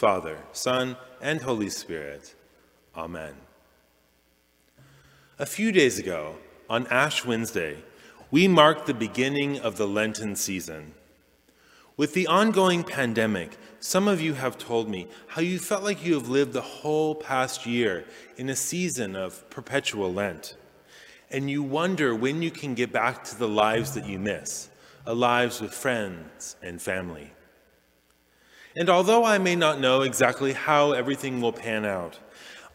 Father, Son, and Holy Spirit. Amen. A few days ago, on Ash Wednesday, we marked the beginning of the Lenten season. With the ongoing pandemic, some of you have told me how you felt like you have lived the whole past year in a season of perpetual Lent. And you wonder when you can get back to the lives that you miss, a lives with friends and family. And although I may not know exactly how everything will pan out,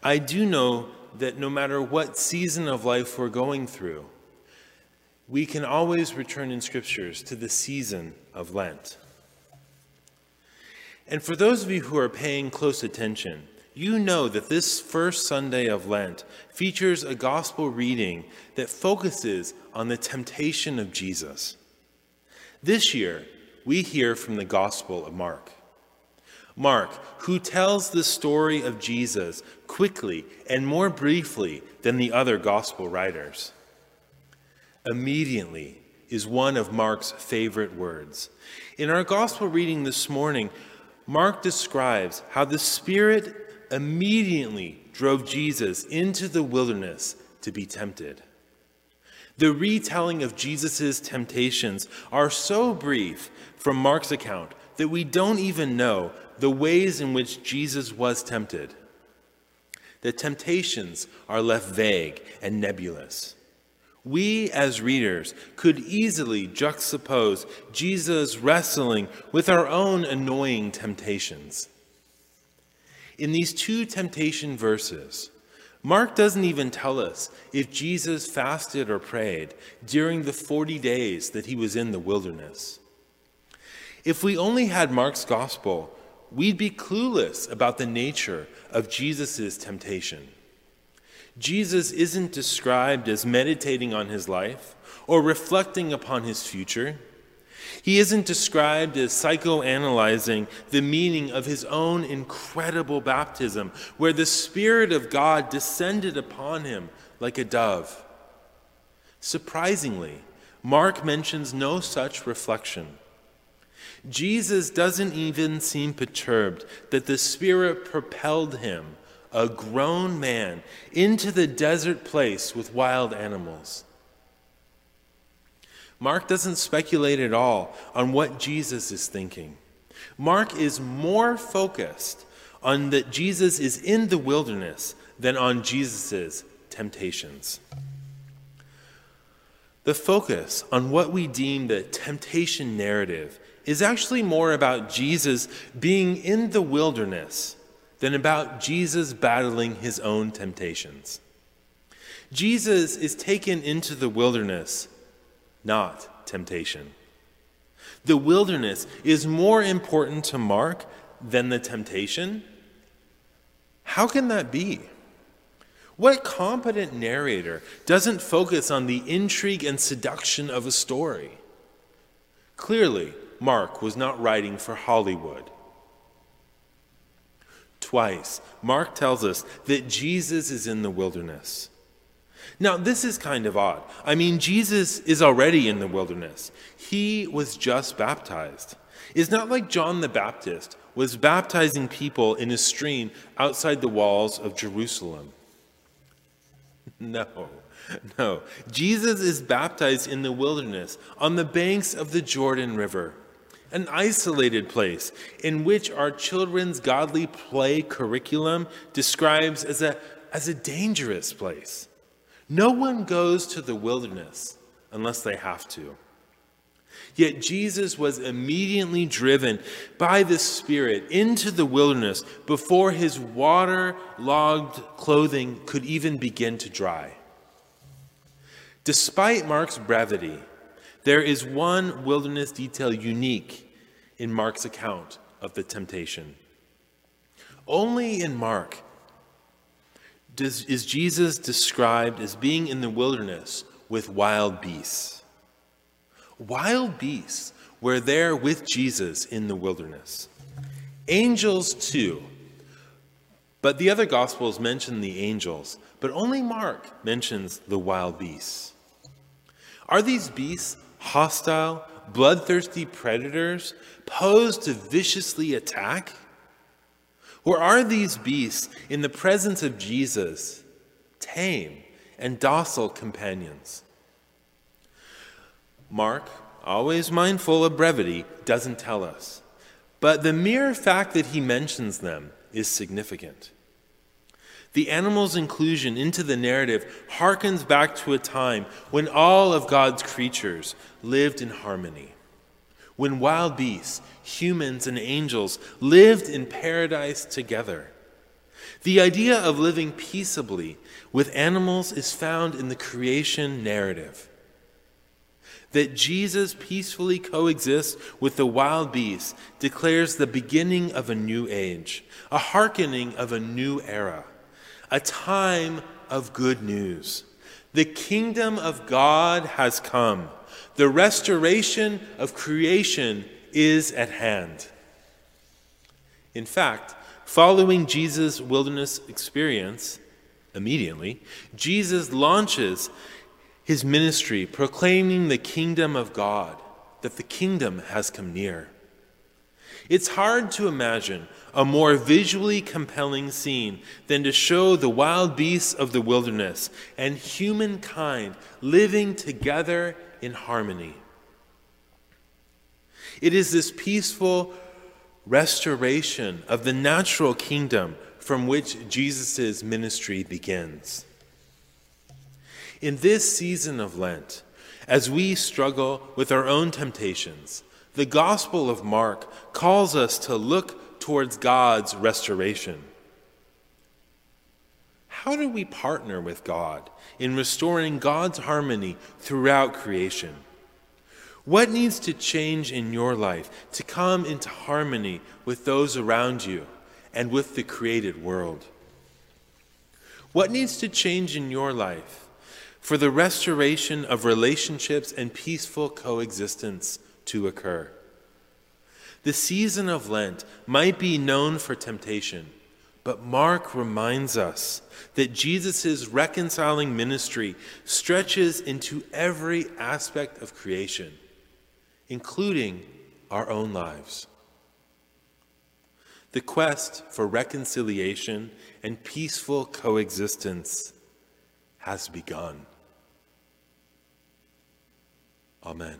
I do know that no matter what season of life we're going through, we can always return in scriptures to the season of Lent. And for those of you who are paying close attention, you know that this first Sunday of Lent features a gospel reading that focuses on the temptation of Jesus. This year, we hear from the Gospel of Mark. Mark, who tells the story of Jesus quickly and more briefly than the other gospel writers. Immediately is one of Mark's favorite words. In our gospel reading this morning, Mark describes how the Spirit immediately drove Jesus into the wilderness to be tempted. The retelling of Jesus' temptations are so brief from Mark's account that we don't even know the ways in which Jesus was tempted. The temptations are left vague and nebulous. We, as readers, could easily juxtapose Jesus wrestling with our own annoying temptations. In these two temptation verses, Mark doesn't even tell us if Jesus fasted or prayed during the 40 days that he was in the wilderness. If we only had Mark's gospel, we'd be clueless about the nature of Jesus' temptation. Jesus isn't described as meditating on his life or reflecting upon his future. He isn't described as psychoanalyzing the meaning of his own incredible baptism, where the Spirit of God descended upon him like a dove. Surprisingly, Mark mentions no such reflection. Jesus doesn't even seem perturbed that the Spirit propelled him, a grown man, into the desert place with wild animals. Mark doesn't speculate at all on what Jesus is thinking. Mark is more focused on that Jesus is in the wilderness than on Jesus' temptations. The focus on what we deem the temptation narrative is actually more about Jesus being in the wilderness than about Jesus battling his own temptations. Jesus is taken into the wilderness, not temptation. The wilderness is more important to Mark than the temptation. How can that be? What competent narrator doesn't focus on the intrigue and seduction of a story? Clearly, Mark was not writing for Hollywood. Twice, Mark tells us that Jesus is in the wilderness. Now, this is kind of odd. I mean, Jesus is already in the wilderness. He was just baptized. It's not like John the Baptist was baptizing people in a stream outside the walls of Jerusalem. No. No, Jesus is baptized in the wilderness on the banks of the Jordan River, an isolated place in which our children's godly play curriculum describes as a, as a dangerous place. No one goes to the wilderness unless they have to. Yet Jesus was immediately driven by the Spirit into the wilderness before his water-logged clothing could even begin to dry. Despite Mark's brevity, there is one wilderness detail unique in Mark's account of the temptation. Only in Mark does, is Jesus described as being in the wilderness with wild beasts. Wild beasts were there with Jesus in the wilderness. Angels, too. But the other Gospels mention the angels, but only Mark mentions the wild beasts. Are these beasts hostile, bloodthirsty predators posed to viciously attack? Or are these beasts, in the presence of Jesus, tame and docile companions? Mark, always mindful of brevity, doesn't tell us. But the mere fact that he mentions them is significant. The animal's inclusion into the narrative harkens back to a time when all of God's creatures lived in harmony. When wild beasts, humans, and angels lived in paradise together. The idea of living peaceably with animals is found in the creation narrative. That Jesus peacefully coexists with the wild beasts declares the beginning of a new age, a hearkening of a new era, a time of good news. The kingdom of God has come. The restoration of creation is at hand. In fact, following Jesus' wilderness experience, immediately, Jesus launches his ministry proclaiming the kingdom of God, that the kingdom has come near. It's hard to imagine a more visually compelling scene than to show the wild beasts of the wilderness and humankind living together in harmony. It is this peaceful restoration of the natural kingdom from which Jesus' ministry begins. In this season of Lent, as we struggle with our own temptations, the Gospel of Mark calls us to look towards God's restoration. How do we partner with God in restoring God's harmony throughout creation? What needs to change in your life to come into harmony with those around you and with the created world? What needs to change in your life for the restoration of relationships and peaceful coexistence to occur. The season of Lent might be known for temptation, but Mark reminds us that Jesus' reconciling ministry stretches into every aspect of creation, including our own lives. The quest for reconciliation and peaceful coexistence has begun. Amen.